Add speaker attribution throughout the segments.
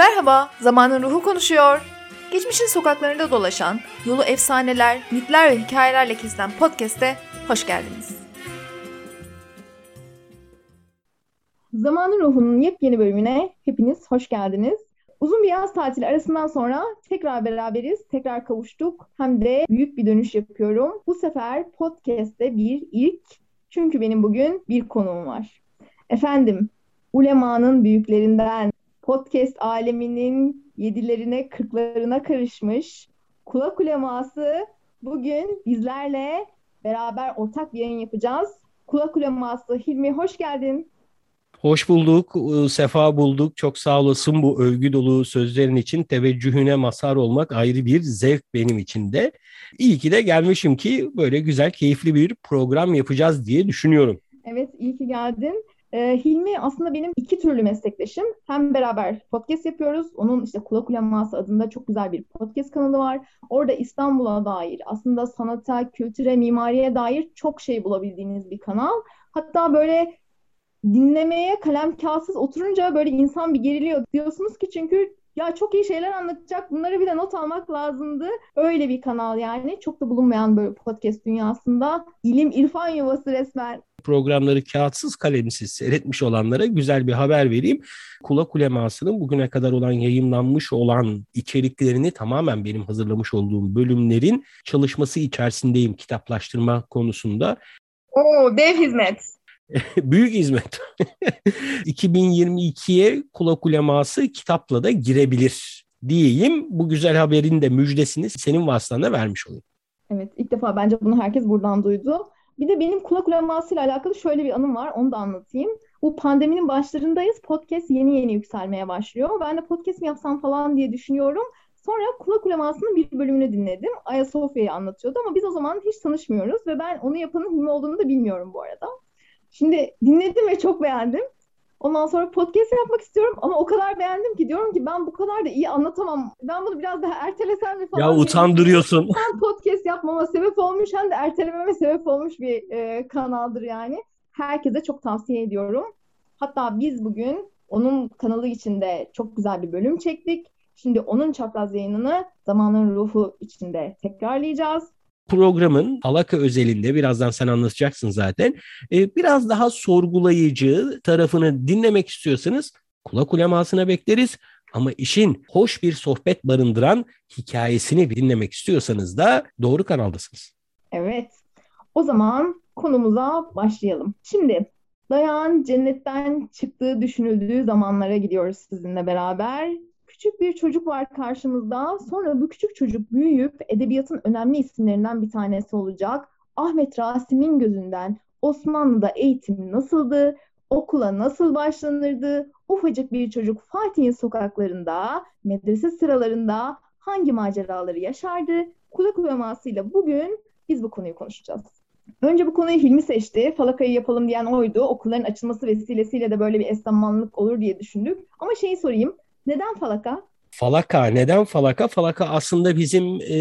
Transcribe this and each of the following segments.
Speaker 1: Merhaba, Zamanın Ruhu konuşuyor. Geçmişin sokaklarında dolaşan, yolu efsaneler, mitler ve hikayelerle kesilen podcast'e hoş geldiniz.
Speaker 2: Zamanın Ruhu'nun yepyeni bölümüne hepiniz hoş geldiniz. Uzun bir yaz tatili arasından sonra tekrar beraberiz, tekrar kavuştuk. Hem de büyük bir dönüş yapıyorum. Bu sefer podcast'te bir ilk. Çünkü benim bugün bir konuğum var. Efendim, ulemanın büyüklerinden, podcast aleminin yedilerine, kırklarına karışmış kulak uleması bugün bizlerle beraber ortak bir yayın yapacağız. Kulak uleması Hilmi hoş geldin.
Speaker 3: Hoş bulduk, ıı, sefa bulduk. Çok sağ olasın bu övgü dolu sözlerin için. Teveccühüne mazhar olmak ayrı bir zevk benim için de. İyi ki de gelmişim ki böyle güzel, keyifli bir program yapacağız diye düşünüyorum.
Speaker 2: Evet, iyi ki geldin. Ee, Hilmi aslında benim iki türlü meslektaşım. Hem beraber podcast yapıyoruz. Onun işte Kulak Uleması adında çok güzel bir podcast kanalı var. Orada İstanbul'a dair, aslında sanata, kültüre, mimariye dair çok şey bulabildiğiniz bir kanal. Hatta böyle dinlemeye kalem kağıtsız oturunca böyle insan bir geriliyor. Diyorsunuz ki çünkü ya çok iyi şeyler anlatacak. Bunları bir de not almak lazımdı. Öyle bir kanal yani. Çok da bulunmayan böyle podcast dünyasında. ilim irfan yuvası resmen.
Speaker 3: Programları kağıtsız kalemsiz seyretmiş olanlara güzel bir haber vereyim. Kulak ulemasının bugüne kadar olan yayınlanmış olan içeriklerini tamamen benim hazırlamış olduğum bölümlerin çalışması içerisindeyim kitaplaştırma konusunda.
Speaker 2: Oo dev hizmet.
Speaker 3: Büyük hizmet. 2022'ye kulak uleması kitapla da girebilir diyeyim. Bu güzel haberin de müjdesini senin vasıtanda vermiş olayım.
Speaker 2: Evet ilk defa bence bunu herkes buradan duydu. Bir de benim kulak uleması ile alakalı şöyle bir anım var. Onu da anlatayım. Bu pandeminin başlarındayız. Podcast yeni yeni yükselmeye başlıyor. Ben de podcast mi yapsam falan diye düşünüyorum. Sonra kulak ulemasının bir bölümünü dinledim. Ayasofya'yı anlatıyordu ama biz o zaman hiç tanışmıyoruz ve ben onu yapanın Hilmi olduğunu da bilmiyorum bu arada. Şimdi dinledim ve çok beğendim. Ondan sonra podcast yapmak istiyorum ama o kadar beğendim ki diyorum ki ben bu kadar da iyi anlatamam. Ben bunu biraz daha ertelesem mi falan.
Speaker 3: Ya utandırıyorsun.
Speaker 2: Hem podcast yapmama sebep olmuş hem de ertelememe sebep olmuş bir e, kanaldır yani. Herkese çok tavsiye ediyorum. Hatta biz bugün onun kanalı içinde çok güzel bir bölüm çektik. Şimdi onun çapraz yayınını Zamanın Ruhu içinde tekrarlayacağız
Speaker 3: programın Alaka özelinde birazdan sen anlatacaksın zaten. E, biraz daha sorgulayıcı tarafını dinlemek istiyorsanız kulak ulemasına bekleriz. Ama işin hoş bir sohbet barındıran hikayesini dinlemek istiyorsanız da doğru kanaldasınız.
Speaker 2: Evet. O zaman konumuza başlayalım. Şimdi Dayan cennetten çıktığı düşünüldüğü zamanlara gidiyoruz sizinle beraber küçük bir çocuk var karşımızda. Sonra bu küçük çocuk büyüyüp edebiyatın önemli isimlerinden bir tanesi olacak. Ahmet Rasim'in gözünden Osmanlı'da eğitim nasıldı? Okula nasıl başlanırdı? Ufacık bir çocuk Fatih'in sokaklarında, medrese sıralarında hangi maceraları yaşardı? Kulak ulemasıyla bugün biz bu konuyu konuşacağız. Önce bu konuyu Hilmi seçti. Falakayı yapalım diyen oydu. Okulların açılması vesilesiyle de böyle bir esnamanlık olur diye düşündük. Ama şeyi sorayım. Neden falaka?
Speaker 3: Falaka. Neden falaka? Falaka aslında bizim e,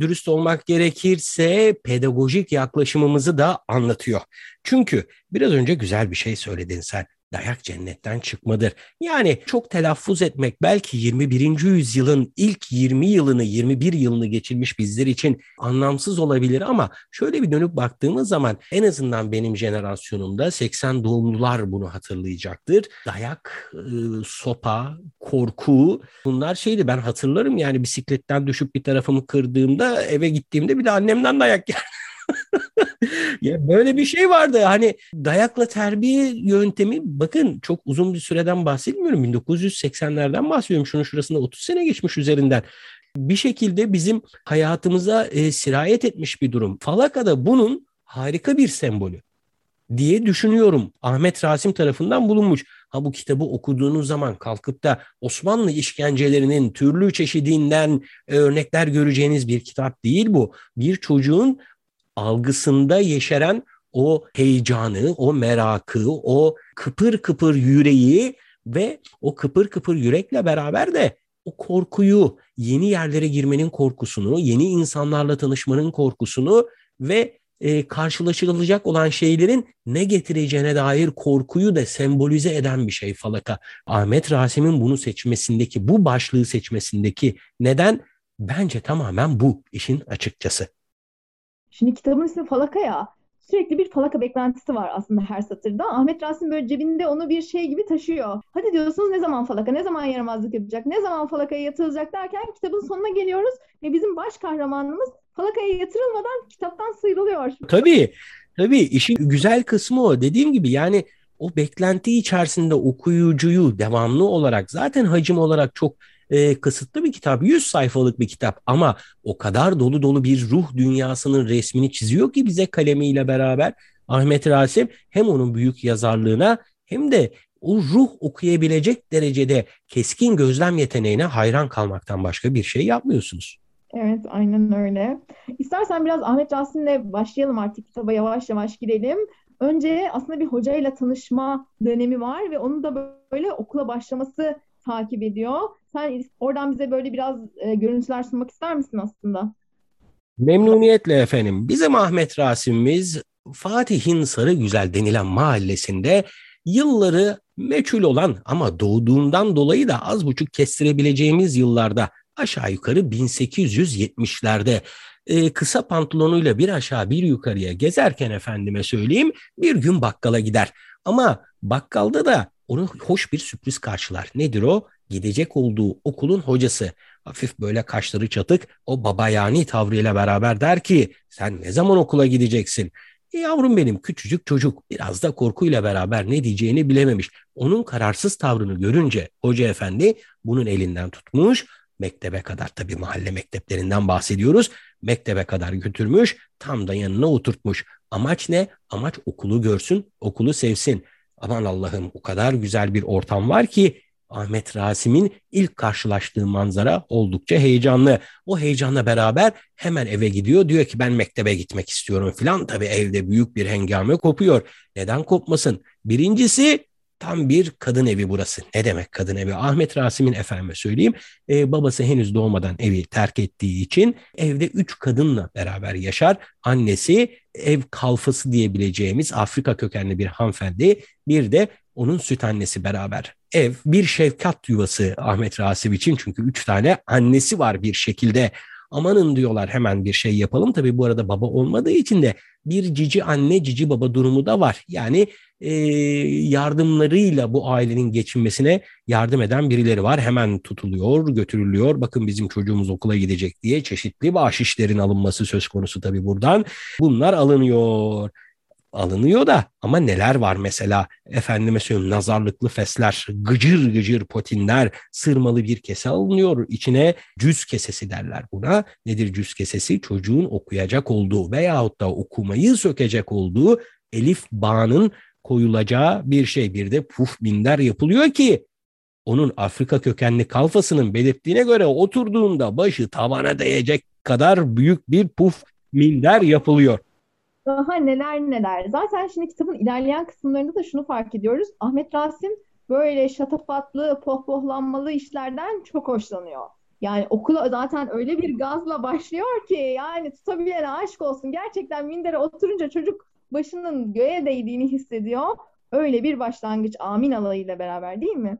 Speaker 3: dürüst olmak gerekirse pedagojik yaklaşımımızı da anlatıyor. Çünkü biraz önce güzel bir şey söyledin sen dayak cennetten çıkmadır. Yani çok telaffuz etmek belki 21. yüzyılın ilk 20 yılını 21 yılını geçirmiş bizler için anlamsız olabilir ama şöyle bir dönüp baktığımız zaman en azından benim jenerasyonumda 80 doğumlular bunu hatırlayacaktır. Dayak, ıı, sopa, korku bunlar şeydi ben hatırlarım yani bisikletten düşüp bir tarafımı kırdığımda eve gittiğimde bir de annemden dayak yerdim. ya böyle bir şey vardı. Hani dayakla terbiye yöntemi bakın çok uzun bir süreden bahsetmiyorum. 1980'lerden bahsediyorum. Şunun şurasında 30 sene geçmiş üzerinden. Bir şekilde bizim hayatımıza e, sirayet etmiş bir durum. Falaka da bunun harika bir sembolü diye düşünüyorum. Ahmet Rasim tarafından bulunmuş. Ha bu kitabı okuduğunuz zaman kalkıp da Osmanlı işkencelerinin türlü çeşidinden e, örnekler göreceğiniz bir kitap değil bu. Bir çocuğun algısında yeşeren o heyecanı, o merakı, o kıpır kıpır yüreği ve o kıpır kıpır yürekle beraber de o korkuyu, yeni yerlere girmenin korkusunu, yeni insanlarla tanışmanın korkusunu ve e, karşılaşılacak olan şeylerin ne getireceğine dair korkuyu da sembolize eden bir şey falaka. Ahmet Rasim'in bunu seçmesindeki, bu başlığı seçmesindeki neden bence tamamen bu işin açıkçası.
Speaker 2: Şimdi kitabın ismi Falaka ya. Sürekli bir falaka beklentisi var aslında her satırda. Ahmet Rasim böyle cebinde onu bir şey gibi taşıyor. Hadi diyorsunuz ne zaman falaka, ne zaman yaramazlık yapacak, ne zaman falakaya yatırılacak derken kitabın sonuna geliyoruz ve bizim baş kahramanımız falakaya yatırılmadan kitaptan sıyrılıyor.
Speaker 3: Tabii, tabii işin güzel kısmı o. Dediğim gibi yani o beklenti içerisinde okuyucuyu devamlı olarak zaten hacim olarak çok e, kısıtlı bir kitap. 100 sayfalık bir kitap ama o kadar dolu dolu bir ruh dünyasının resmini çiziyor ki bize kalemiyle beraber Ahmet Rasim hem onun büyük yazarlığına hem de o ruh okuyabilecek derecede keskin gözlem yeteneğine hayran kalmaktan başka bir şey yapmıyorsunuz.
Speaker 2: Evet, aynen öyle. İstersen biraz Ahmet Rasim'le başlayalım artık kitaba yavaş yavaş girelim. Önce aslında bir hocayla tanışma dönemi var ve onun da böyle okula başlaması takip ediyor. Sen oradan bize böyle biraz e, görüntüler sunmak ister misin aslında?
Speaker 3: Memnuniyetle efendim. Bizim Ahmet Rasim'imiz Fatih'in Sarı Güzel denilen mahallesinde yılları meçhul olan ama doğduğundan dolayı da az buçuk kestirebileceğimiz yıllarda aşağı yukarı 1870'lerde e, kısa pantolonuyla bir aşağı bir yukarıya gezerken efendime söyleyeyim bir gün bakkala gider. Ama bakkalda da onu hoş bir sürpriz karşılar. Nedir o? Gidecek olduğu okulun hocası. Hafif böyle kaşları çatık o babayani tavrıyla beraber der ki sen ne zaman okula gideceksin? E yavrum benim küçücük çocuk biraz da korkuyla beraber ne diyeceğini bilememiş. Onun kararsız tavrını görünce hoca efendi bunun elinden tutmuş mektebe kadar tabii mahalle mekteplerinden bahsediyoruz. Mektebe kadar götürmüş tam da yanına oturtmuş. Amaç ne? Amaç okulu görsün, okulu sevsin. Aman Allah'ım o kadar güzel bir ortam var ki Ahmet Rasim'in ilk karşılaştığı manzara oldukça heyecanlı. O heyecanla beraber hemen eve gidiyor. Diyor ki ben mektebe gitmek istiyorum filan. Tabii evde büyük bir hengame kopuyor. Neden kopmasın? Birincisi tam bir kadın evi burası. Ne demek kadın evi? Ahmet Rasim'in efendime söyleyeyim. E, babası henüz doğmadan evi terk ettiği için evde üç kadınla beraber yaşar. Annesi ev kalfası diyebileceğimiz Afrika kökenli bir hanımefendi. Bir de onun süt annesi beraber. Ev bir şefkat yuvası Ahmet Rasim için çünkü üç tane annesi var bir şekilde. Amanın diyorlar hemen bir şey yapalım. Tabii bu arada baba olmadığı için de bir cici anne cici baba durumu da var. Yani e, yardımlarıyla bu ailenin geçinmesine yardım eden birileri var. Hemen tutuluyor, götürülüyor. Bakın bizim çocuğumuz okula gidecek diye çeşitli bahşişlerin alınması söz konusu tabii buradan. Bunlar alınıyor alınıyor da ama neler var mesela efendime söyleyeyim nazarlıklı fesler, gıcır gıcır potinler, sırmalı bir kese alınıyor. İçine cüz kesesi derler buna. Nedir cüz kesesi? Çocuğun okuyacak olduğu veyahut da okumayı sökecek olduğu elif bağının koyulacağı bir şey. Bir de puf minder yapılıyor ki onun Afrika kökenli kalfasının belirttiğine göre oturduğunda başı tavana değecek kadar büyük bir puf minder yapılıyor.
Speaker 2: Daha neler neler. Zaten şimdi kitabın ilerleyen kısımlarında da şunu fark ediyoruz. Ahmet Rasim böyle şatafatlı, pohpohlanmalı işlerden çok hoşlanıyor. Yani okula zaten öyle bir gazla başlıyor ki yani tutabilene aşk olsun. Gerçekten mindere oturunca çocuk başının göğe değdiğini hissediyor. Öyle bir başlangıç Amin alayıyla beraber değil mi?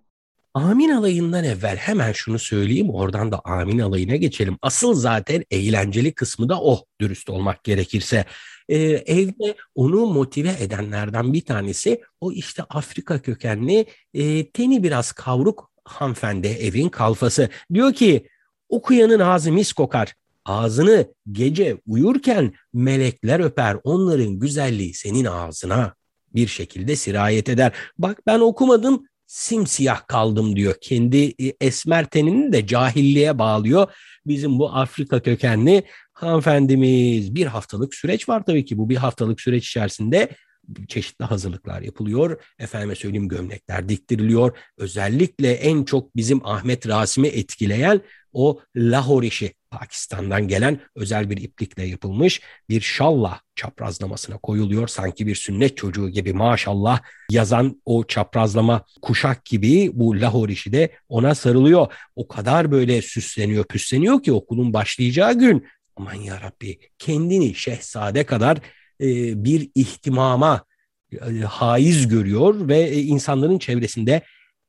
Speaker 3: Amin alayından evvel hemen şunu söyleyeyim oradan da amin alayına geçelim. Asıl zaten eğlenceli kısmı da o dürüst olmak gerekirse. Ee, evde onu motive edenlerden bir tanesi o işte Afrika kökenli e, teni biraz kavruk hanımefendi evin kalfası. Diyor ki okuyanın ağzı mis kokar. Ağzını gece uyurken melekler öper onların güzelliği senin ağzına bir şekilde sirayet eder. Bak ben okumadım simsiyah kaldım diyor. Kendi e, esmer tenini de cahilliğe bağlıyor. Bizim bu Afrika kökenli hanımefendimiz bir haftalık süreç var tabii ki bu bir haftalık süreç içerisinde çeşitli hazırlıklar yapılıyor. Efendime söyleyeyim gömlekler diktiriliyor. Özellikle en çok bizim Ahmet Rasim'i etkileyen o lahor işi Pakistan'dan gelen özel bir iplikle yapılmış bir şalla çaprazlamasına koyuluyor. Sanki bir sünnet çocuğu gibi maşallah yazan o çaprazlama kuşak gibi bu lahor işi de ona sarılıyor. O kadar böyle süsleniyor püsleniyor ki okulun başlayacağı gün aman ya Rabbi kendini şehzade kadar e, bir ihtimama e, haiz görüyor ve e, insanların çevresinde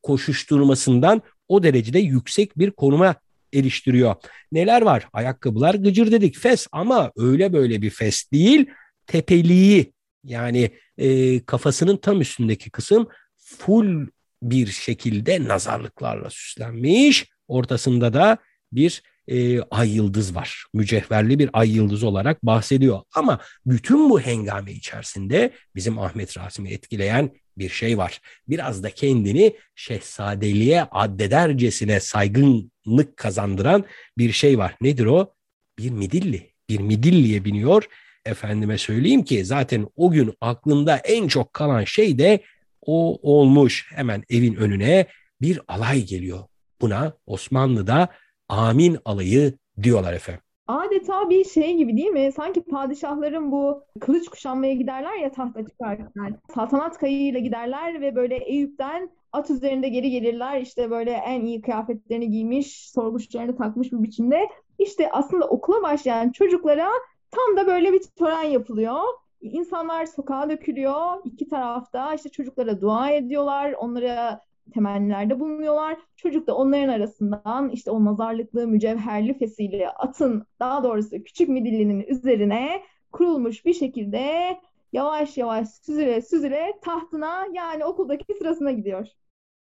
Speaker 3: koşuşturmasından o derecede yüksek bir konuma eriştiriyor. Neler var? Ayakkabılar gıcır dedik. Fes ama öyle böyle bir fes değil. Tepeliği yani e, kafasının tam üstündeki kısım full bir şekilde nazarlıklarla süslenmiş. Ortasında da bir e, ay yıldız var. Mücevherli bir ay yıldız olarak bahsediyor. Ama bütün bu hengame içerisinde bizim Ahmet Rasim'i etkileyen bir şey var. Biraz da kendini şehzadeliğe addedercesine saygınlık kazandıran bir şey var. Nedir o? Bir midilli. Bir midilliye biniyor. Efendime söyleyeyim ki zaten o gün aklında en çok kalan şey de o olmuş. Hemen evin önüne bir alay geliyor. Buna Osmanlı'da amin alayı diyorlar efendim.
Speaker 2: Adeta bir şey gibi değil mi? Sanki padişahların bu kılıç kuşanmaya giderler ya tahta çıkarken. Saltanat kayığıyla giderler ve böyle Eyüp'ten at üzerinde geri gelirler. İşte böyle en iyi kıyafetlerini giymiş, sorguçlarını takmış bir biçimde. İşte aslında okula başlayan çocuklara tam da böyle bir tören yapılıyor. İnsanlar sokağa dökülüyor. İki tarafta işte çocuklara dua ediyorlar. Onlara temennilerde bulunuyorlar. Çocuk da onların arasından işte o nazarlıklı, mücevherli fesiyle atın daha doğrusu küçük midillinin üzerine kurulmuş bir şekilde yavaş yavaş süzüle süzüle tahtına yani okuldaki sırasına gidiyor.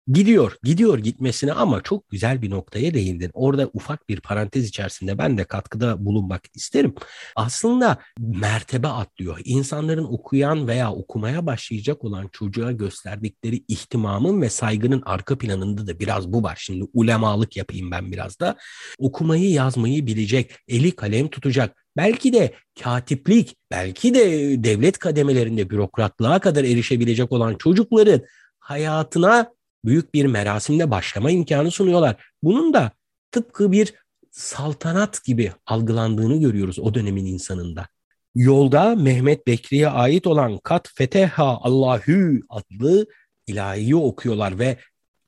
Speaker 3: Gidiyor, gidiyor gitmesine ama çok güzel bir noktaya değindin. Orada ufak bir parantez içerisinde ben de katkıda bulunmak isterim. Aslında mertebe atlıyor. İnsanların okuyan veya okumaya başlayacak olan çocuğa gösterdikleri ihtimamın ve saygının arka planında da biraz bu var. Şimdi ulemalık yapayım ben biraz da. Okumayı yazmayı bilecek, eli kalem tutacak, belki de katiplik, belki de devlet kademelerinde bürokratlığa kadar erişebilecek olan çocukların hayatına büyük bir merasimle başlama imkanı sunuyorlar. Bunun da tıpkı bir saltanat gibi algılandığını görüyoruz o dönemin insanında. Yolda Mehmet Bekri'ye ait olan Kat Feteha Allahü adlı ilahiyi okuyorlar ve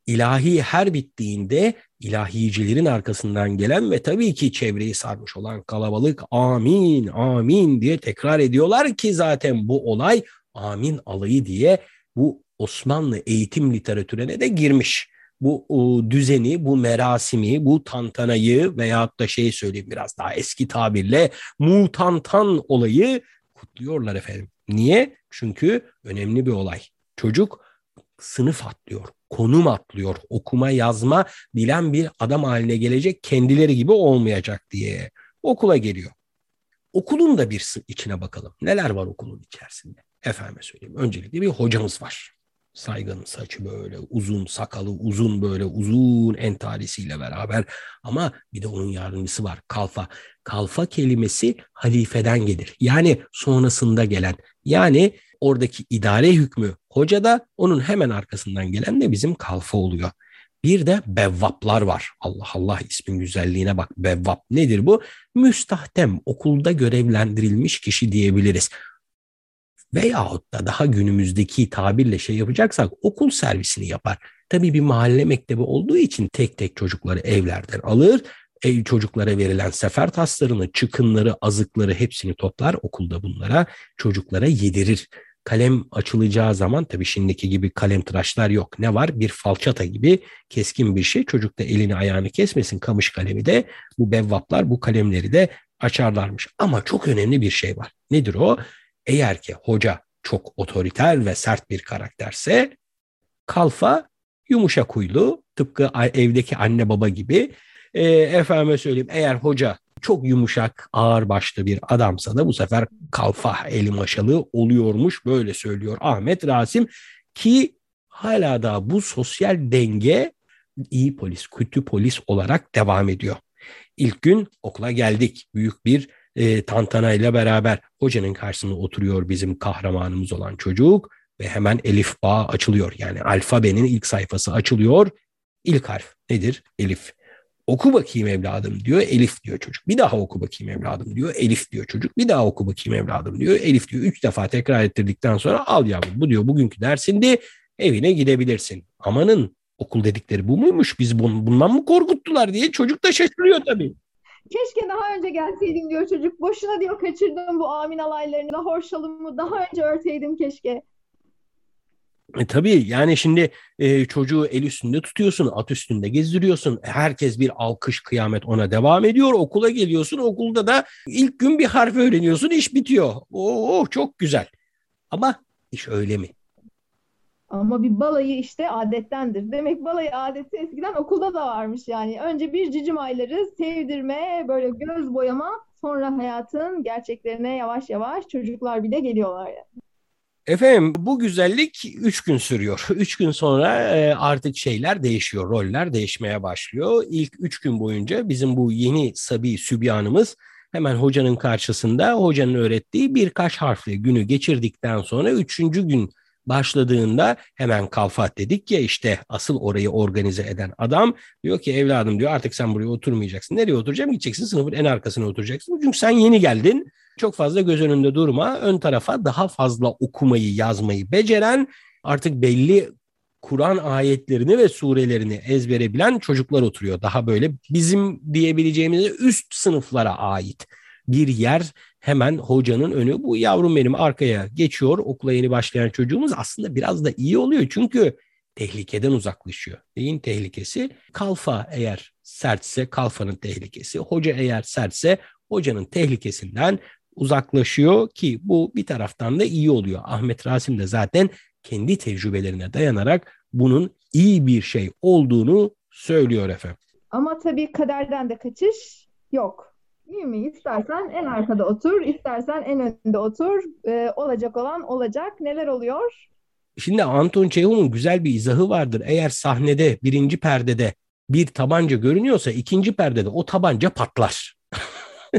Speaker 3: ilahi her bittiğinde ilahicilerin arkasından gelen ve tabii ki çevreyi sarmış olan kalabalık amin amin diye tekrar ediyorlar ki zaten bu olay amin alayı diye bu Osmanlı eğitim literatürüne de girmiş. Bu o, düzeni, bu merasimi, bu tantanayı veyahut da şey söyleyeyim biraz daha eski tabirle mutantan olayı kutluyorlar efendim. Niye? Çünkü önemli bir olay. Çocuk sınıf atlıyor, konum atlıyor, okuma yazma bilen bir adam haline gelecek kendileri gibi olmayacak diye okula geliyor. Okulun da bir içine bakalım. Neler var okulun içerisinde? Efendime söyleyeyim. Öncelikle bir hocamız var. Saygın saçı böyle uzun, sakalı uzun böyle uzun entarisiyle beraber. Ama bir de onun yardımcısı var kalfa. Kalfa kelimesi halifeden gelir. Yani sonrasında gelen. Yani oradaki idare hükmü hoca da onun hemen arkasından gelen de bizim kalfa oluyor. Bir de bevvaplar var. Allah Allah ismin güzelliğine bak. Bevvap nedir bu? Müstahdem okulda görevlendirilmiş kişi diyebiliriz veyahut da daha günümüzdeki tabirle şey yapacaksak okul servisini yapar. Tabii bir mahalle mektebi olduğu için tek tek çocukları evlerden alır. Ev çocuklara verilen sefer taslarını, çıkınları, azıkları hepsini toplar okulda bunlara çocuklara yedirir. Kalem açılacağı zaman tabii şimdiki gibi kalem tıraşlar yok. Ne var? Bir falçata gibi keskin bir şey. Çocuk da elini ayağını kesmesin kamış kalemi de bu bevvaplar bu kalemleri de açarlarmış. Ama çok önemli bir şey var. Nedir o? Eğer ki hoca çok otoriter ve sert bir karakterse kalfa yumuşak huylu tıpkı evdeki anne baba gibi e, efendime söyleyeyim eğer hoca çok yumuşak ağır başlı bir adamsa da bu sefer kalfa eli maşalı oluyormuş böyle söylüyor Ahmet Rasim ki hala da bu sosyal denge iyi polis, kötü polis olarak devam ediyor. İlk gün okula geldik. Büyük bir e, tantana ile beraber hocanın karşısında oturuyor bizim kahramanımız olan çocuk ve hemen elif bağ açılıyor. Yani alfabenin ilk sayfası açılıyor. İlk harf nedir? Elif. Oku bakayım evladım diyor. Elif diyor çocuk. Bir daha oku bakayım evladım diyor. Elif diyor çocuk. Bir daha oku bakayım evladım diyor. Elif diyor. Üç defa tekrar ettirdikten sonra al yavrum bu diyor bugünkü dersindi evine gidebilirsin. Amanın okul dedikleri bu muymuş? Biz bundan mı korkuttular diye çocuk da şaşırıyor tabii.
Speaker 2: Keşke daha önce gelseydim diyor çocuk. Boşuna diyor kaçırdım bu amin alaylarını. Lahor şalımı daha önce örteydim keşke.
Speaker 3: E, tabii yani şimdi e, çocuğu el üstünde tutuyorsun, at üstünde gezdiriyorsun. Herkes bir alkış kıyamet ona devam ediyor. Okula geliyorsun, okulda da ilk gün bir harf öğreniyorsun, iş bitiyor. Oo çok güzel. Ama iş öyle mi?
Speaker 2: Ama bir balayı işte adettendir. Demek balayı adeti eskiden okulda da varmış yani. Önce bir cicim ayları sevdirme, böyle göz boyama, sonra hayatın gerçeklerine yavaş yavaş çocuklar bile geliyorlar yani.
Speaker 3: Efendim bu güzellik üç gün sürüyor. Üç gün sonra e, artık şeyler değişiyor, roller değişmeye başlıyor. İlk üç gün boyunca bizim bu yeni sabi sübyanımız hemen hocanın karşısında hocanın öğrettiği birkaç harfli günü geçirdikten sonra üçüncü gün başladığında hemen kalfat dedik ya işte asıl orayı organize eden adam diyor ki evladım diyor artık sen buraya oturmayacaksın. Nereye oturacaksın? Gideceksin sınıfın en arkasına oturacaksın. Çünkü sen yeni geldin. Çok fazla göz önünde durma. Ön tarafa daha fazla okumayı, yazmayı beceren artık belli Kur'an ayetlerini ve surelerini ezbere bilen çocuklar oturuyor. Daha böyle bizim diyebileceğimiz üst sınıflara ait bir yer hemen hocanın önü. Bu yavrum benim arkaya geçiyor. Okula yeni başlayan çocuğumuz aslında biraz da iyi oluyor. Çünkü tehlikeden uzaklaşıyor. Neyin tehlikesi? Kalfa eğer sertse kalfanın tehlikesi. Hoca eğer sertse hocanın tehlikesinden uzaklaşıyor ki bu bir taraftan da iyi oluyor. Ahmet Rasim de zaten kendi tecrübelerine dayanarak bunun iyi bir şey olduğunu söylüyor efendim.
Speaker 2: Ama tabii kaderden de kaçış yok. Değil mi? İstersen en arkada otur, istersen en önde otur. Ee, olacak olan olacak. Neler oluyor?
Speaker 3: Şimdi Anton Çehov'un güzel bir izahı vardır. Eğer sahnede birinci perdede bir tabanca görünüyorsa ikinci perdede o tabanca patlar.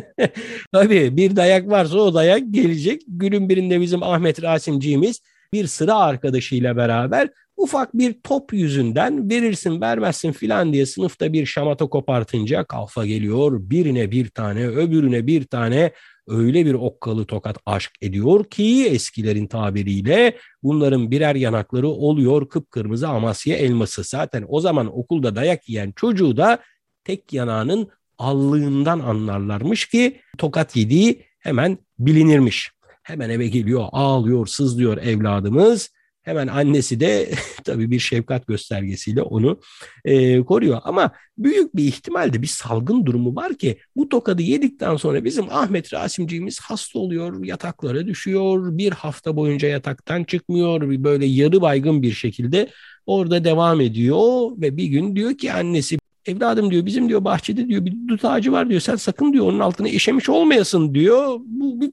Speaker 3: Tabii bir dayak varsa o dayak gelecek. Günün birinde bizim Ahmet Rasimciğimiz bir sıra arkadaşıyla beraber ufak bir top yüzünden verirsin vermezsin filan diye sınıfta bir şamata kopartınca kafa geliyor. Birine bir tane öbürüne bir tane öyle bir okkalı tokat aşk ediyor ki eskilerin tabiriyle bunların birer yanakları oluyor kıpkırmızı Amasya elması. Zaten o zaman okulda dayak yiyen çocuğu da tek yanağının allığından anlarlarmış ki tokat yediği hemen bilinirmiş. Hemen eve geliyor, ağlıyor, sızlıyor evladımız. Hemen annesi de tabii bir şefkat göstergesiyle onu e, koruyor. Ama büyük bir ihtimalle bir salgın durumu var ki bu tokadı yedikten sonra bizim Ahmet Rasimciğimiz hasta oluyor, yataklara düşüyor. Bir hafta boyunca yataktan çıkmıyor. Böyle yarı baygın bir şekilde orada devam ediyor ve bir gün diyor ki annesi evladım diyor bizim diyor bahçede diyor bir dut ağacı var diyor sen sakın diyor onun altına işemiş olmayasın diyor. Bu bir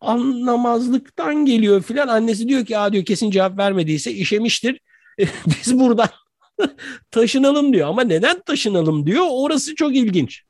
Speaker 3: anlamazlıktan geliyor filan. Annesi diyor ki Aa diyor kesin cevap vermediyse işemiştir. Biz buradan taşınalım diyor. Ama neden taşınalım diyor. Orası çok ilginç.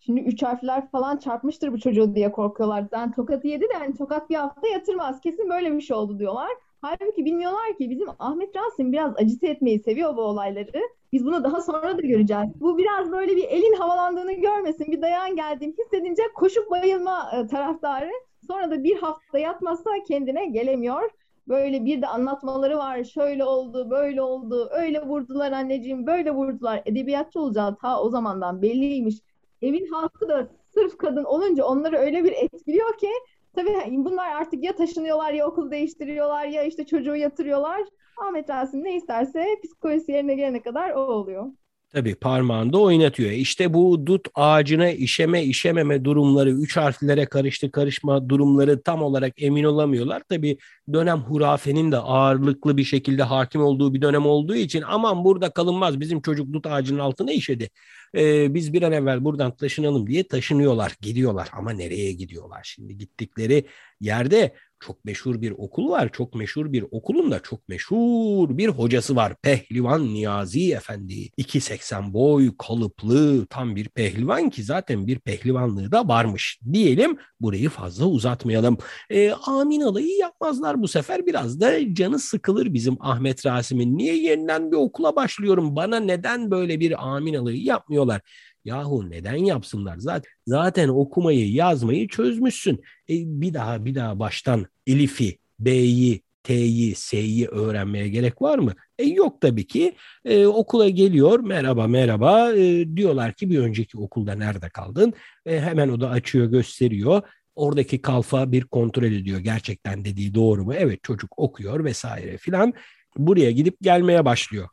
Speaker 2: Şimdi üç harfler falan çarpmıştır bu çocuğu diye korkuyorlar. Yani tokat yedi de yani tokat bir hafta yatırmaz. Kesin böyle bir şey oldu diyorlar. Halbuki bilmiyorlar ki bizim Ahmet Rasim biraz acite etmeyi seviyor bu olayları. Biz bunu daha sonra da göreceğiz. Bu biraz böyle bir elin havalandığını görmesin, bir dayan geldiğini hissedince koşup bayılma e, taraftarı. Sonra da bir hafta yatmazsa kendine gelemiyor. Böyle bir de anlatmaları var. Şöyle oldu, böyle oldu, öyle vurdular anneciğim, böyle vurdular. Edebiyatçı olacağı ta o zamandan belliymiş. Evin halkı da sırf kadın olunca onları öyle bir etkiliyor ki tabii bunlar artık ya taşınıyorlar ya okul değiştiriyorlar ya işte çocuğu yatırıyorlar. Ahmet Rasim ne isterse psikolojisi yerine gelene kadar o oluyor.
Speaker 3: Tabii parmağında oynatıyor. İşte bu dut ağacına işeme işememe durumları, üç harflere karıştı karışma durumları tam olarak emin olamıyorlar. Tabii dönem hurafenin de ağırlıklı bir şekilde hakim olduğu bir dönem olduğu için aman burada kalınmaz bizim çocuk dut ağacının altına işedi. Ee, biz bir an evvel buradan taşınalım diye taşınıyorlar, gidiyorlar. Ama nereye gidiyorlar? Şimdi gittikleri yerde çok meşhur bir okul var. Çok meşhur bir okulun da çok meşhur bir hocası var. Pehlivan Niyazi Efendi. 2.80 boy, kalıplı, tam bir pehlivan ki zaten bir pehlivanlığı da varmış. Diyelim burayı fazla uzatmayalım. E, amin alayı yapmazlar bu sefer. Biraz da canı sıkılır bizim Ahmet Rasim'in. Niye yeniden bir okula başlıyorum? Bana neden böyle bir amin alayı yapmıyorlar? Yahu neden yapsınlar? Zaten, zaten okumayı yazmayı çözmüşsün. E, bir daha bir daha baştan Elif'i, B'yi, T'yi, S'yi öğrenmeye gerek var mı? E yok tabii ki. E, okula geliyor, merhaba merhaba. E, diyorlar ki bir önceki okulda nerede kaldın? E, hemen o da açıyor, gösteriyor. Oradaki kalfa bir kontrol ediyor. Gerçekten dediği doğru mu? Evet çocuk okuyor vesaire filan. Buraya gidip gelmeye başlıyor.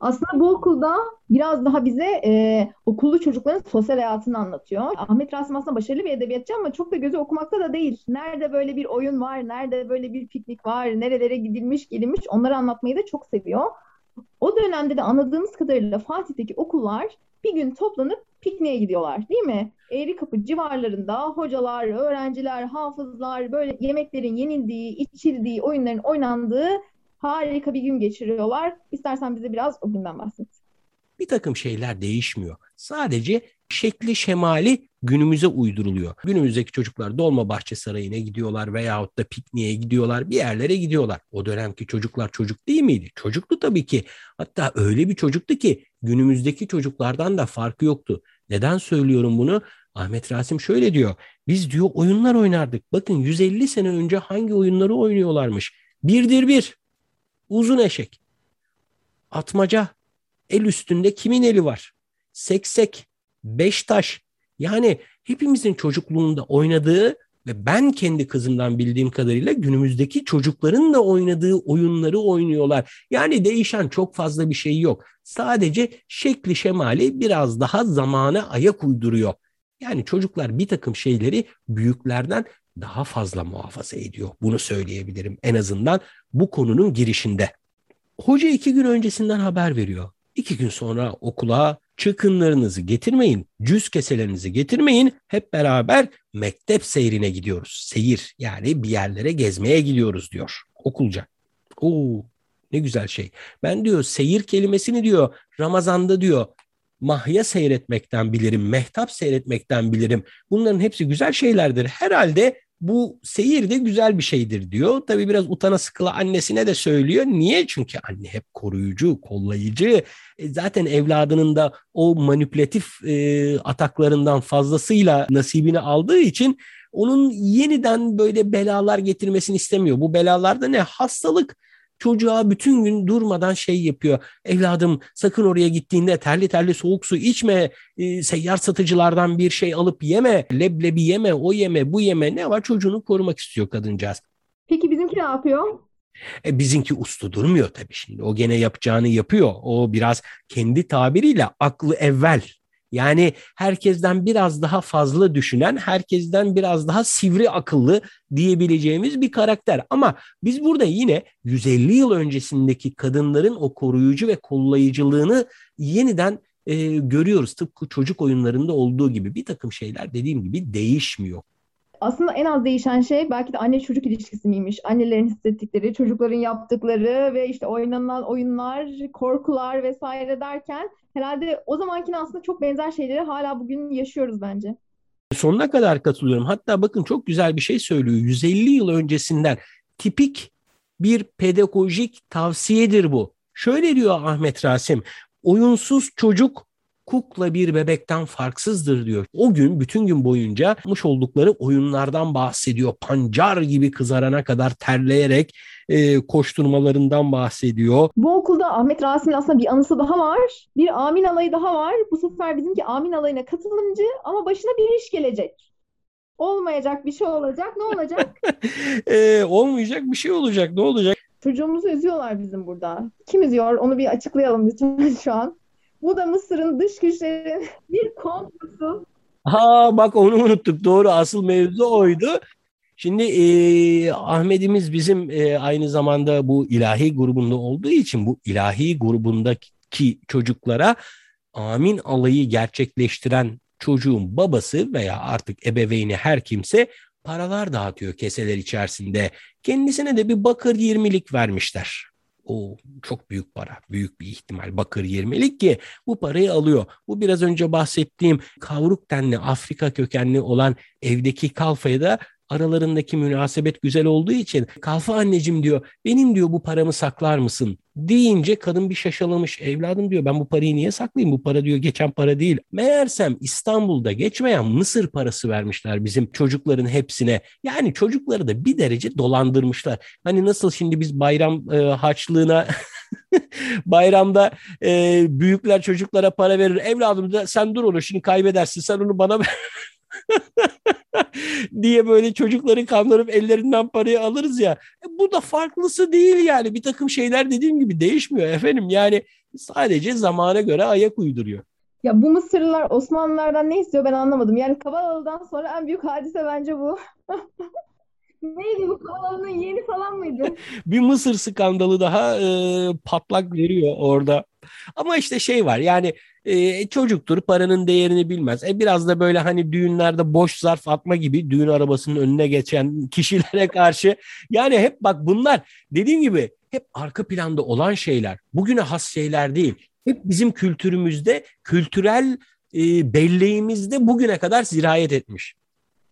Speaker 2: Aslında bu okulda biraz daha bize e, okullu çocukların sosyal hayatını anlatıyor. Ahmet Rasim aslında başarılı bir edebiyatçı ama çok da gözü okumakta da değil. Nerede böyle bir oyun var, nerede böyle bir piknik var, nerelere gidilmiş, gelinmiş onları anlatmayı da çok seviyor. O dönemde de anladığımız kadarıyla Fatih'teki okullar bir gün toplanıp pikniğe gidiyorlar değil mi? Eğri Kapı civarlarında hocalar, öğrenciler, hafızlar böyle yemeklerin yenildiği, içildiği, oyunların oynandığı harika bir gün geçiriyorlar. İstersen bize biraz o günden bahset.
Speaker 3: Bir takım şeyler değişmiyor. Sadece şekli şemali günümüze uyduruluyor. Günümüzdeki çocuklar Dolmabahçe Sarayı'na gidiyorlar veyahut da pikniğe gidiyorlar, bir yerlere gidiyorlar. O dönemki çocuklar çocuk değil miydi? Çocuktu tabii ki. Hatta öyle bir çocuktu ki günümüzdeki çocuklardan da farkı yoktu. Neden söylüyorum bunu? Ahmet Rasim şöyle diyor. Biz diyor oyunlar oynardık. Bakın 150 sene önce hangi oyunları oynuyorlarmış? Birdir bir. Uzun eşek. Atmaca. El üstünde kimin eli var? Seksek. Beş taş. Yani hepimizin çocukluğunda oynadığı ve ben kendi kızımdan bildiğim kadarıyla günümüzdeki çocukların da oynadığı oyunları oynuyorlar. Yani değişen çok fazla bir şey yok. Sadece şekli şemali biraz daha zamana ayak uyduruyor. Yani çocuklar bir takım şeyleri büyüklerden daha fazla muhafaza ediyor. Bunu söyleyebilirim en azından bu konunun girişinde. Hoca iki gün öncesinden haber veriyor. İki gün sonra okula çıkınlarınızı getirmeyin, cüz keselerinizi getirmeyin. Hep beraber mektep seyrine gidiyoruz. Seyir yani bir yerlere gezmeye gidiyoruz diyor okulca. Oo ne güzel şey. Ben diyor seyir kelimesini diyor Ramazan'da diyor mahya seyretmekten bilirim, mehtap seyretmekten bilirim. Bunların hepsi güzel şeylerdir. Herhalde bu seyir de güzel bir şeydir diyor. Tabi biraz utana sıkıla annesine de söylüyor. Niye? Çünkü anne hep koruyucu, kollayıcı. E zaten evladının da o manipülatif e, ataklarından fazlasıyla nasibini aldığı için onun yeniden böyle belalar getirmesini istemiyor. Bu belalar da ne? Hastalık çocuğa bütün gün durmadan şey yapıyor. Evladım sakın oraya gittiğinde terli terli soğuk su içme. E, seyyar satıcılardan bir şey alıp yeme. Leblebi yeme, o yeme, bu yeme. Ne var çocuğunu korumak istiyor kadıncağız.
Speaker 2: Peki bizimki ne yapıyor?
Speaker 3: E, bizimki uslu durmuyor tabii şimdi. O gene yapacağını yapıyor. O biraz kendi tabiriyle aklı evvel yani herkesten biraz daha fazla düşünen, herkesten biraz daha sivri akıllı diyebileceğimiz bir karakter. Ama biz burada yine 150 yıl öncesindeki kadınların o koruyucu ve kollayıcılığını yeniden e, görüyoruz. Tıpkı çocuk oyunlarında olduğu gibi bir takım şeyler dediğim gibi değişmiyor.
Speaker 2: Aslında en az değişen şey belki de anne çocuk ilişkisi miymiş? Annelerin hissettikleri, çocukların yaptıkları ve işte oynanan oyunlar, korkular vesaire derken herhalde o zamankine aslında çok benzer şeyleri hala bugün yaşıyoruz bence.
Speaker 3: Sonuna kadar katılıyorum. Hatta bakın çok güzel bir şey söylüyor. 150 yıl öncesinden tipik bir pedagojik tavsiyedir bu. Şöyle diyor Ahmet Rasim. Oyunsuz çocuk kukla bir bebekten farksızdır diyor. O gün bütün gün boyunca yapmış oldukları oyunlardan bahsediyor. Pancar gibi kızarana kadar terleyerek e, koşturmalarından bahsediyor.
Speaker 2: Bu okulda Ahmet Rasim'in aslında bir anısı daha var. Bir amin alayı daha var. Bu sefer bizimki amin alayına katılımcı ama başına bir iş gelecek. Olmayacak bir şey olacak. Ne olacak?
Speaker 3: e, olmayacak bir şey olacak. Ne olacak?
Speaker 2: Çocuğumuzu üzüyorlar bizim burada. Kim üzüyor? Onu bir açıklayalım lütfen şu an. Bu da Mısır'ın dış güçlerin bir komplosu.
Speaker 3: Ha bak onu unuttuk. Doğru asıl mevzu oydu. Şimdi e, Ahmet'imiz bizim e, aynı zamanda bu ilahi grubunda olduğu için bu ilahi grubundaki çocuklara amin alayı gerçekleştiren çocuğun babası veya artık ebeveyni her kimse paralar dağıtıyor keseler içerisinde. Kendisine de bir bakır yirmilik vermişler. O çok büyük para, büyük bir ihtimal bakır 20'lik ki bu parayı alıyor. Bu biraz önce bahsettiğim kavruk tenli Afrika kökenli olan evdeki kalfaya da aralarındaki münasebet güzel olduğu için Kalfa anneciğim diyor benim diyor bu paramı saklar mısın? deyince kadın bir şaşalamış. Evladım diyor ben bu parayı niye saklayayım? Bu para diyor geçen para değil. Meğersem İstanbul'da geçmeyen Mısır parası vermişler bizim çocukların hepsine. Yani çocukları da bir derece dolandırmışlar. Hani nasıl şimdi biz bayram e, harçlığına bayramda e, büyükler çocuklara para verir. Evladım da sen dur onu şimdi kaybedersin sen onu bana ver. diye böyle çocukları kandırıp ellerinden parayı alırız ya. E, bu da farklısı değil yani. Bir takım şeyler dediğim gibi değişmiyor efendim. Yani sadece zamana göre ayak uyduruyor.
Speaker 2: Ya bu Mısırlılar Osmanlılardan ne istiyor ben anlamadım. Yani Kabalalı'dan sonra en büyük hadise bence bu. Neydi bu Kabalalı'nın yeğeni falan mıydı?
Speaker 3: bir Mısır skandalı daha e, patlak veriyor orada. Ama işte şey var yani e, çocuktur paranın değerini bilmez. E, biraz da böyle hani düğünlerde boş zarf atma gibi düğün arabasının önüne geçen kişilere karşı yani hep bak bunlar dediğim gibi hep arka planda olan şeyler. Bugüne has şeyler değil. Hep bizim kültürümüzde, kültürel e, belleğimizde bugüne kadar zirayet etmiş.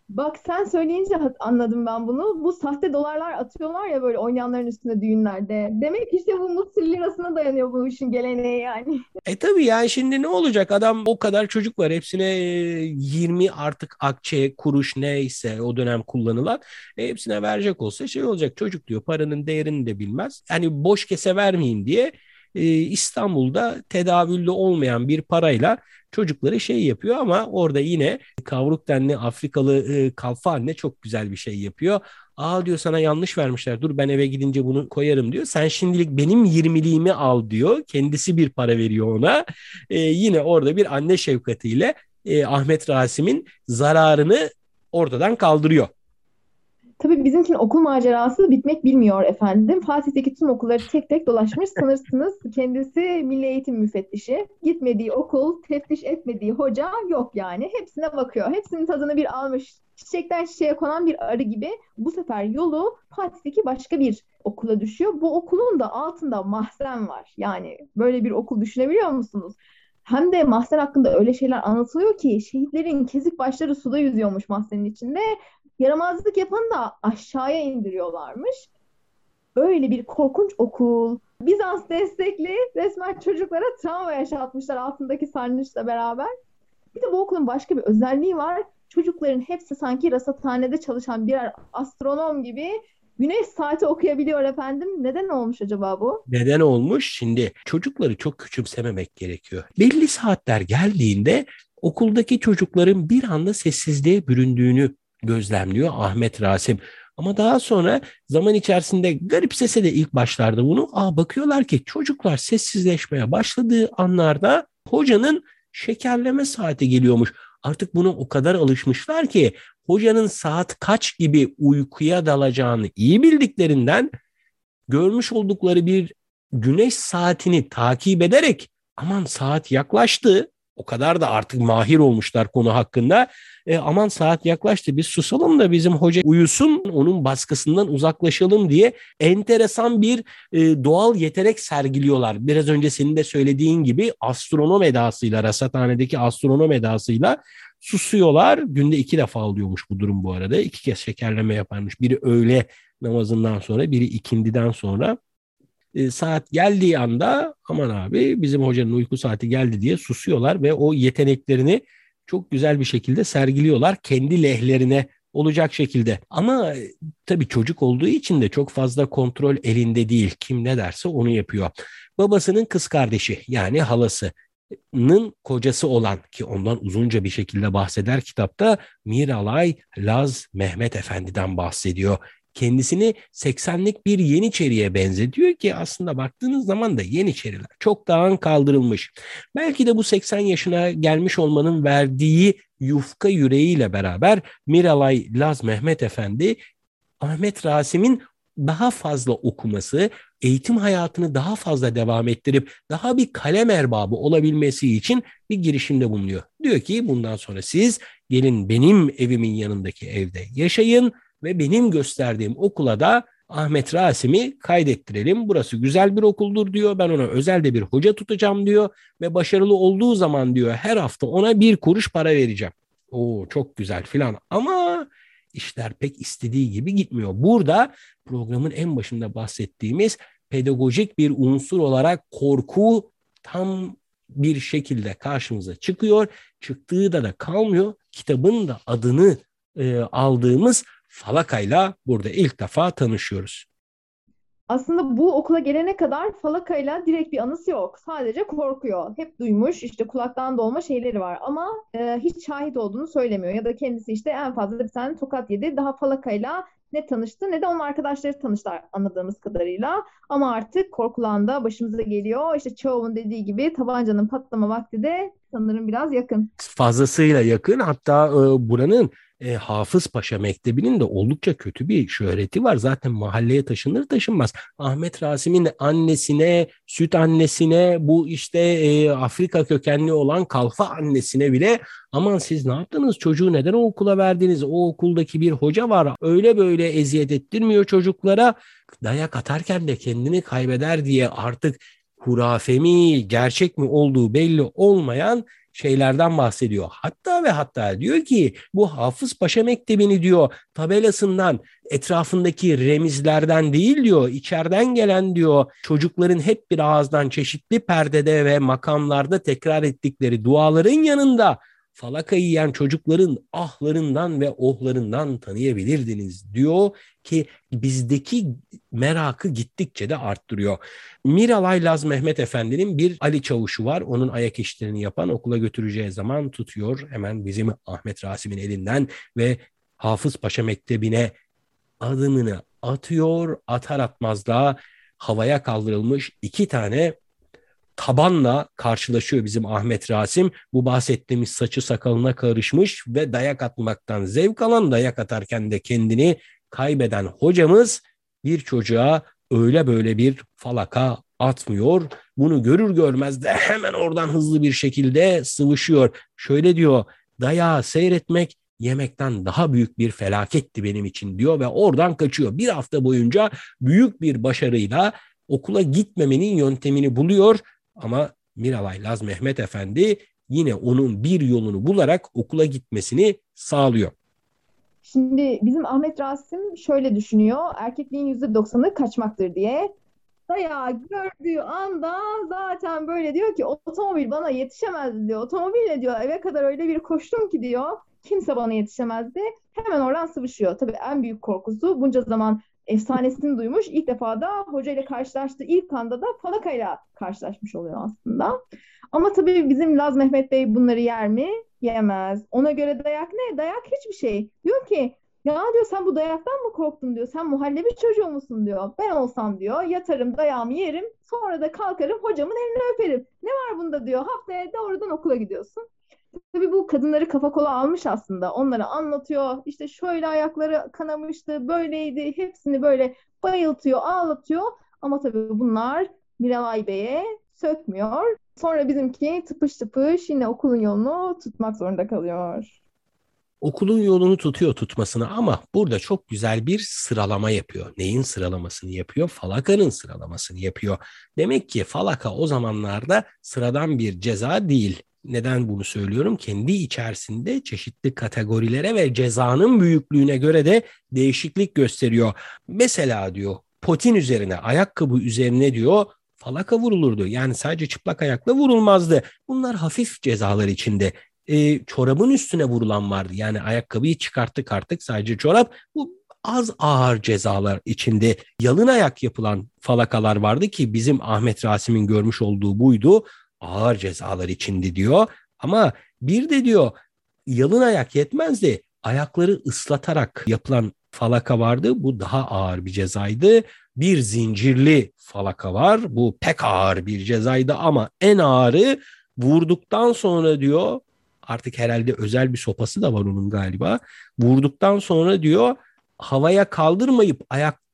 Speaker 2: Bak sen söyleyince anladım ben bunu. Bu sahte dolarlar atıyorlar ya böyle oynayanların üstünde düğünlerde. Demek işte bu Mısır lirasına dayanıyor bu işin geleneği yani.
Speaker 3: E tabii yani şimdi ne olacak? Adam o kadar çocuk var. Hepsine 20 e, artık akçe, kuruş neyse o dönem kullanılan. E hepsine verecek olsa şey olacak. Çocuk diyor paranın değerini de bilmez. Yani boş kese vermeyin diye e, İstanbul'da tedavüllü olmayan bir parayla çocukları şey yapıyor ama orada yine kavruk denli Afrikalı e, kalfa anne çok güzel bir şey yapıyor. Aa diyor sana yanlış vermişler dur ben eve gidince bunu koyarım diyor. Sen şimdilik benim yirmiliğimi al diyor. Kendisi bir para veriyor ona. E, yine orada bir anne şefkatiyle e, Ahmet Rasim'in zararını ortadan kaldırıyor.
Speaker 2: Tabii bizimkinin okul macerası bitmek bilmiyor efendim. Fatih'teki tüm okulları tek tek dolaşmış. Sanırsınız kendisi Milli Eğitim Müfettişi. Gitmediği okul, teftiş etmediği hoca yok yani. Hepsine bakıyor. Hepsinin tadını bir almış. Çiçekten çiçeğe konan bir arı gibi bu sefer yolu Fatih'teki başka bir okula düşüyor. Bu okulun da altında mahzen var. Yani böyle bir okul düşünebiliyor musunuz? Hem de mahzen hakkında öyle şeyler anlatılıyor ki şehitlerin kezik başları suda yüzüyormuş mahzenin içinde yaramazlık yapanı da aşağıya indiriyorlarmış. Öyle bir korkunç okul. Bizans destekli resmen çocuklara travma yaşatmışlar altındaki sarnıçla beraber. Bir de bu okulun başka bir özelliği var. Çocukların hepsi sanki rasathanede çalışan birer astronom gibi güneş saati okuyabiliyor efendim. Neden olmuş acaba bu?
Speaker 3: Neden olmuş? Şimdi çocukları çok küçümsememek gerekiyor. Belli saatler geldiğinde okuldaki çocukların bir anda sessizliğe büründüğünü gözlemliyor Ahmet Rasim. Ama daha sonra zaman içerisinde garipsese de ilk başlarda bunu aa bakıyorlar ki çocuklar sessizleşmeye başladığı anlarda hocanın şekerleme saati geliyormuş. Artık buna o kadar alışmışlar ki hocanın saat kaç gibi uykuya dalacağını iyi bildiklerinden görmüş oldukları bir güneş saatini takip ederek aman saat yaklaştı o kadar da artık mahir olmuşlar konu hakkında. E, aman saat yaklaştı biz susalım da bizim hoca uyusun onun baskısından uzaklaşalım diye enteresan bir e, doğal yetenek sergiliyorlar. Biraz önce senin de söylediğin gibi astronom edasıyla rasathanedeki astronom edasıyla susuyorlar. Günde iki defa oluyormuş bu durum bu arada. İki kez şekerleme yaparmış. Biri öğle namazından sonra biri ikindiden sonra e, saat geldiği anda aman abi bizim hocanın uyku saati geldi diye susuyorlar ve o yeteneklerini çok güzel bir şekilde sergiliyorlar kendi lehlerine olacak şekilde. Ama e, tabii çocuk olduğu için de çok fazla kontrol elinde değil. Kim ne derse onu yapıyor. Babasının kız kardeşi yani halasının kocası olan ki ondan uzunca bir şekilde bahseder kitapta Miralay Laz Mehmet Efendi'den bahsediyor kendisini 80'lik bir Yeniçeri'ye benzetiyor ki aslında baktığınız zaman da Yeniçeriler çok dağın kaldırılmış. Belki de bu 80 yaşına gelmiş olmanın verdiği yufka yüreğiyle beraber Miralay Laz Mehmet Efendi Ahmet Rasim'in daha fazla okuması, eğitim hayatını daha fazla devam ettirip daha bir kalem erbabı olabilmesi için bir girişimde bulunuyor. Diyor ki bundan sonra siz gelin benim evimin yanındaki evde yaşayın ve benim gösterdiğim okula da Ahmet Rasim'i kaydettirelim. Burası güzel bir okuldur diyor. Ben ona özel de bir hoca tutacağım diyor ve başarılı olduğu zaman diyor her hafta ona bir kuruş para vereceğim. Oo çok güzel filan ama işler pek istediği gibi gitmiyor. Burada programın en başında bahsettiğimiz pedagojik bir unsur olarak korku tam bir şekilde karşımıza çıkıyor. Çıktığı da da kalmıyor. Kitabın da adını e, aldığımız falakayla burada ilk defa tanışıyoruz.
Speaker 2: Aslında bu okula gelene kadar falakayla direkt bir anısı yok. Sadece korkuyor. Hep duymuş işte kulaktan dolma şeyleri var ama e, hiç şahit olduğunu söylemiyor. Ya da kendisi işte en fazla bir tane tokat yedi. Daha falakayla ne tanıştı ne de onun arkadaşları tanıştılar anladığımız kadarıyla. Ama artık korkulanda başımıza geliyor. İşte Çehov'un dediği gibi tabancanın patlama vakti de sanırım biraz yakın.
Speaker 3: Fazlasıyla yakın. Hatta e, buranın e, Hafız Paşa Mektebi'nin de oldukça kötü bir şöhreti var. Zaten mahalleye taşınır taşınmaz. Ahmet Rasim'in annesine, süt annesine, bu işte e, Afrika kökenli olan kalfa annesine bile aman siz ne yaptınız çocuğu neden o okula verdiniz? O okuldaki bir hoca var öyle böyle eziyet ettirmiyor çocuklara. Dayak atarken de kendini kaybeder diye artık hurafe mi, gerçek mi olduğu belli olmayan şeylerden bahsediyor. Hatta ve hatta diyor ki bu Hafız Paşa Mektebi'ni diyor tabelasından etrafındaki remizlerden değil diyor içeriden gelen diyor çocukların hep bir ağızdan çeşitli perdede ve makamlarda tekrar ettikleri duaların yanında falaka yiyen çocukların ahlarından ve ohlarından tanıyabilirdiniz diyor ki bizdeki merakı gittikçe de arttırıyor. Miralay Laz Mehmet Efendi'nin bir Ali Çavuşu var. Onun ayak işlerini yapan okula götüreceği zaman tutuyor. Hemen bizim Ahmet Rasim'in elinden ve Hafız Paşa Mektebi'ne adımını atıyor. Atar atmaz da havaya kaldırılmış iki tane tabanla karşılaşıyor bizim Ahmet Rasim. Bu bahsettiğimiz saçı sakalına karışmış ve dayak atmaktan zevk alan dayak atarken de kendini kaybeden hocamız bir çocuğa öyle böyle bir falaka atmıyor. Bunu görür görmez de hemen oradan hızlı bir şekilde sıvışıyor. Şöyle diyor dayağı seyretmek yemekten daha büyük bir felaketti benim için diyor ve oradan kaçıyor. Bir hafta boyunca büyük bir başarıyla okula gitmemenin yöntemini buluyor ama Miralay Laz Mehmet Efendi yine onun bir yolunu bularak okula gitmesini sağlıyor.
Speaker 2: Şimdi bizim Ahmet Rasim şöyle düşünüyor. Erkekliğin yüzde doksanı kaçmaktır diye. Dayağı gördüğü anda zaten böyle diyor ki otomobil bana yetişemezdi diyor. Otomobille diyor eve kadar öyle bir koştum ki diyor. Kimse bana yetişemezdi. Hemen oradan sıvışıyor. Tabii en büyük korkusu bunca zaman efsanesini duymuş. İlk defa da hoca ile karşılaştığı ilk anda da falakayla karşılaşmış oluyor aslında. Ama tabii bizim Laz Mehmet Bey bunları yer mi? Yemez. Ona göre dayak ne? Dayak hiçbir şey. Diyor ki ya diyor sen bu dayaktan mı korktun diyor. Sen muhallebi çocuğu musun diyor. Ben olsam diyor yatarım dayağımı yerim. Sonra da kalkarım hocamın elini öperim. Ne var bunda diyor. Haftaya doğrudan okula gidiyorsun. Tabii bu kadınları kafa kola almış aslında. Onları anlatıyor. İşte şöyle ayakları kanamıştı, böyleydi. Hepsini böyle bayıltıyor, ağlatıyor. Ama tabii bunlar Miralay Bey'e sökmüyor. Sonra bizimki tıpış tıpış yine okulun yolunu tutmak zorunda kalıyor.
Speaker 3: Okulun yolunu tutuyor tutmasını ama burada çok güzel bir sıralama yapıyor. Neyin sıralamasını yapıyor? Falaka'nın sıralamasını yapıyor. Demek ki falaka o zamanlarda sıradan bir ceza değil. Neden bunu söylüyorum? Kendi içerisinde çeşitli kategorilere ve cezanın büyüklüğüne göre de değişiklik gösteriyor. Mesela diyor potin üzerine, ayakkabı üzerine diyor falaka vurulurdu. Yani sadece çıplak ayakla vurulmazdı. Bunlar hafif cezalar içinde. E, çorabın üstüne vurulan vardı. Yani ayakkabıyı çıkarttık artık sadece çorap. Bu az ağır cezalar içinde yalın ayak yapılan falakalar vardı ki bizim Ahmet Rasim'in görmüş olduğu buydu ağır cezalar içindi diyor. Ama bir de diyor yalın ayak yetmezdi. Ayakları ıslatarak yapılan falaka vardı. Bu daha ağır bir cezaydı. Bir zincirli falaka var. Bu pek ağır bir cezaydı ama en ağırı vurduktan sonra diyor artık herhalde özel bir sopası da var onun galiba. Vurduktan sonra diyor havaya kaldırmayıp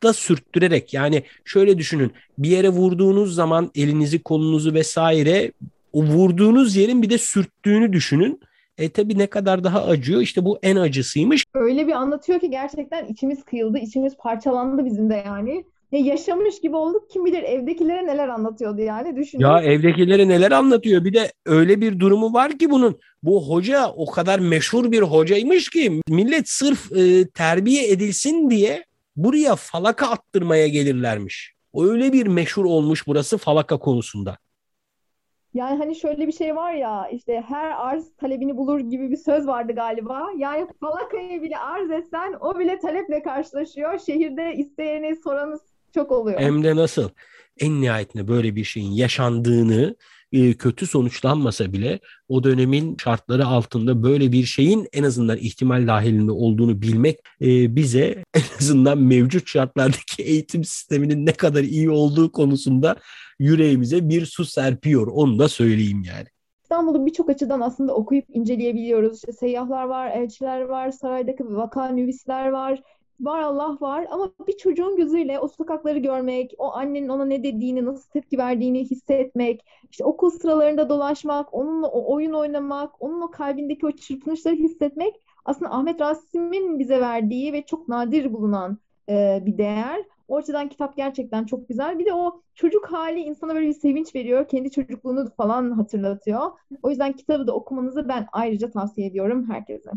Speaker 3: ayakta sürttürerek yani şöyle düşünün bir yere vurduğunuz zaman elinizi kolunuzu vesaire o vurduğunuz yerin bir de sürttüğünü düşünün. E tabi ne kadar daha acıyor işte bu en acısıymış.
Speaker 2: Öyle bir anlatıyor ki gerçekten içimiz kıyıldı, içimiz parçalandı bizim de yani. Ya yaşamış gibi olduk. Kim bilir evdekilere neler anlatıyordu yani düşün.
Speaker 3: Ya evdekilere neler anlatıyor. Bir de öyle bir durumu var ki bunun. Bu hoca o kadar meşhur bir hocaymış ki millet sırf e, terbiye edilsin diye buraya falaka attırmaya gelirlermiş. Öyle bir meşhur olmuş burası falaka konusunda.
Speaker 2: Yani hani şöyle bir şey var ya işte her arz talebini bulur gibi bir söz vardı galiba. Yani falakayı bile arz etsen o bile taleple karşılaşıyor. Şehirde isteyeni soranı çok oluyor.
Speaker 3: Hem de nasıl? En nihayetinde böyle bir şeyin yaşandığını e, kötü sonuçlanmasa bile o dönemin şartları altında böyle bir şeyin en azından ihtimal dahilinde olduğunu bilmek e, bize en azından mevcut şartlardaki eğitim sisteminin ne kadar iyi olduğu konusunda yüreğimize bir su serpiyor. Onu da söyleyeyim yani.
Speaker 2: İstanbul'u birçok açıdan aslında okuyup inceleyebiliyoruz. İşte seyyahlar var, elçiler var, saraydaki vaka nüvisler var var Allah var ama bir çocuğun gözüyle o sokakları görmek, o annenin ona ne dediğini, nasıl tepki verdiğini hissetmek, işte okul sıralarında dolaşmak, onunla o oyun oynamak, onun o kalbindeki o çırpınışları hissetmek aslında Ahmet Rasim'in bize verdiği ve çok nadir bulunan e, bir değer. O kitap gerçekten çok güzel. Bir de o çocuk hali insana böyle bir sevinç veriyor. Kendi çocukluğunu falan hatırlatıyor. O yüzden kitabı da okumanızı ben ayrıca tavsiye ediyorum herkese.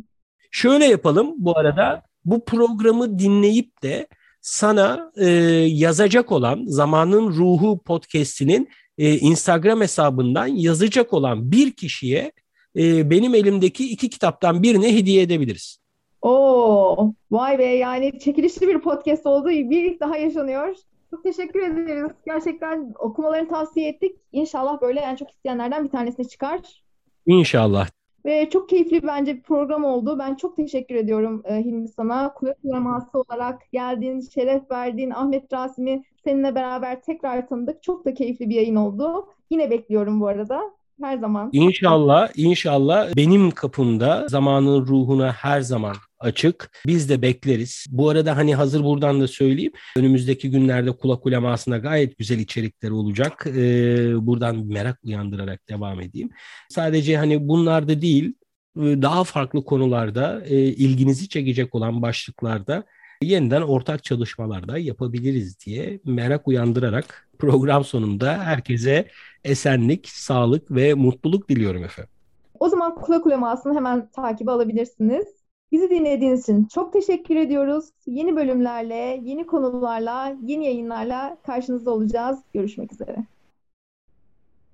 Speaker 3: Şöyle yapalım bu arada bu programı dinleyip de sana e, yazacak olan Zamanın Ruhu podcast'inin e, Instagram hesabından yazacak olan bir kişiye e, benim elimdeki iki kitaptan birini hediye edebiliriz.
Speaker 2: Oo, vay be yani çekilişli bir podcast oldu. Bir ilk daha yaşanıyor. Çok teşekkür ederiz. Gerçekten okumalarını tavsiye ettik. İnşallah böyle en çok isteyenlerden bir tanesine çıkar.
Speaker 3: İnşallah.
Speaker 2: Ve çok keyifli bence bir program oldu. Ben çok teşekkür ediyorum e, Hilmi sana. Kulak uleması olarak geldiğin, şeref verdiğin Ahmet Rasim'i seninle beraber tekrar tanıdık. Çok da keyifli bir yayın oldu. Yine bekliyorum bu arada. Her zaman.
Speaker 3: İnşallah, inşallah benim kapımda zamanın ruhuna her zaman açık. Biz de bekleriz. Bu arada hani hazır buradan da söyleyeyim. Önümüzdeki günlerde kulak ulemasına gayet güzel içerikler olacak. Ee, buradan merak uyandırarak devam edeyim. Sadece hani bunlarda değil daha farklı konularda e, ilginizi çekecek olan başlıklarda yeniden ortak çalışmalarda yapabiliriz diye merak uyandırarak program sonunda herkese esenlik, sağlık ve mutluluk diliyorum efendim.
Speaker 2: O zaman kulak ulemasını hemen takip alabilirsiniz. Bizi dinlediğiniz için çok teşekkür ediyoruz. Yeni bölümlerle, yeni konularla, yeni yayınlarla karşınızda olacağız. Görüşmek üzere.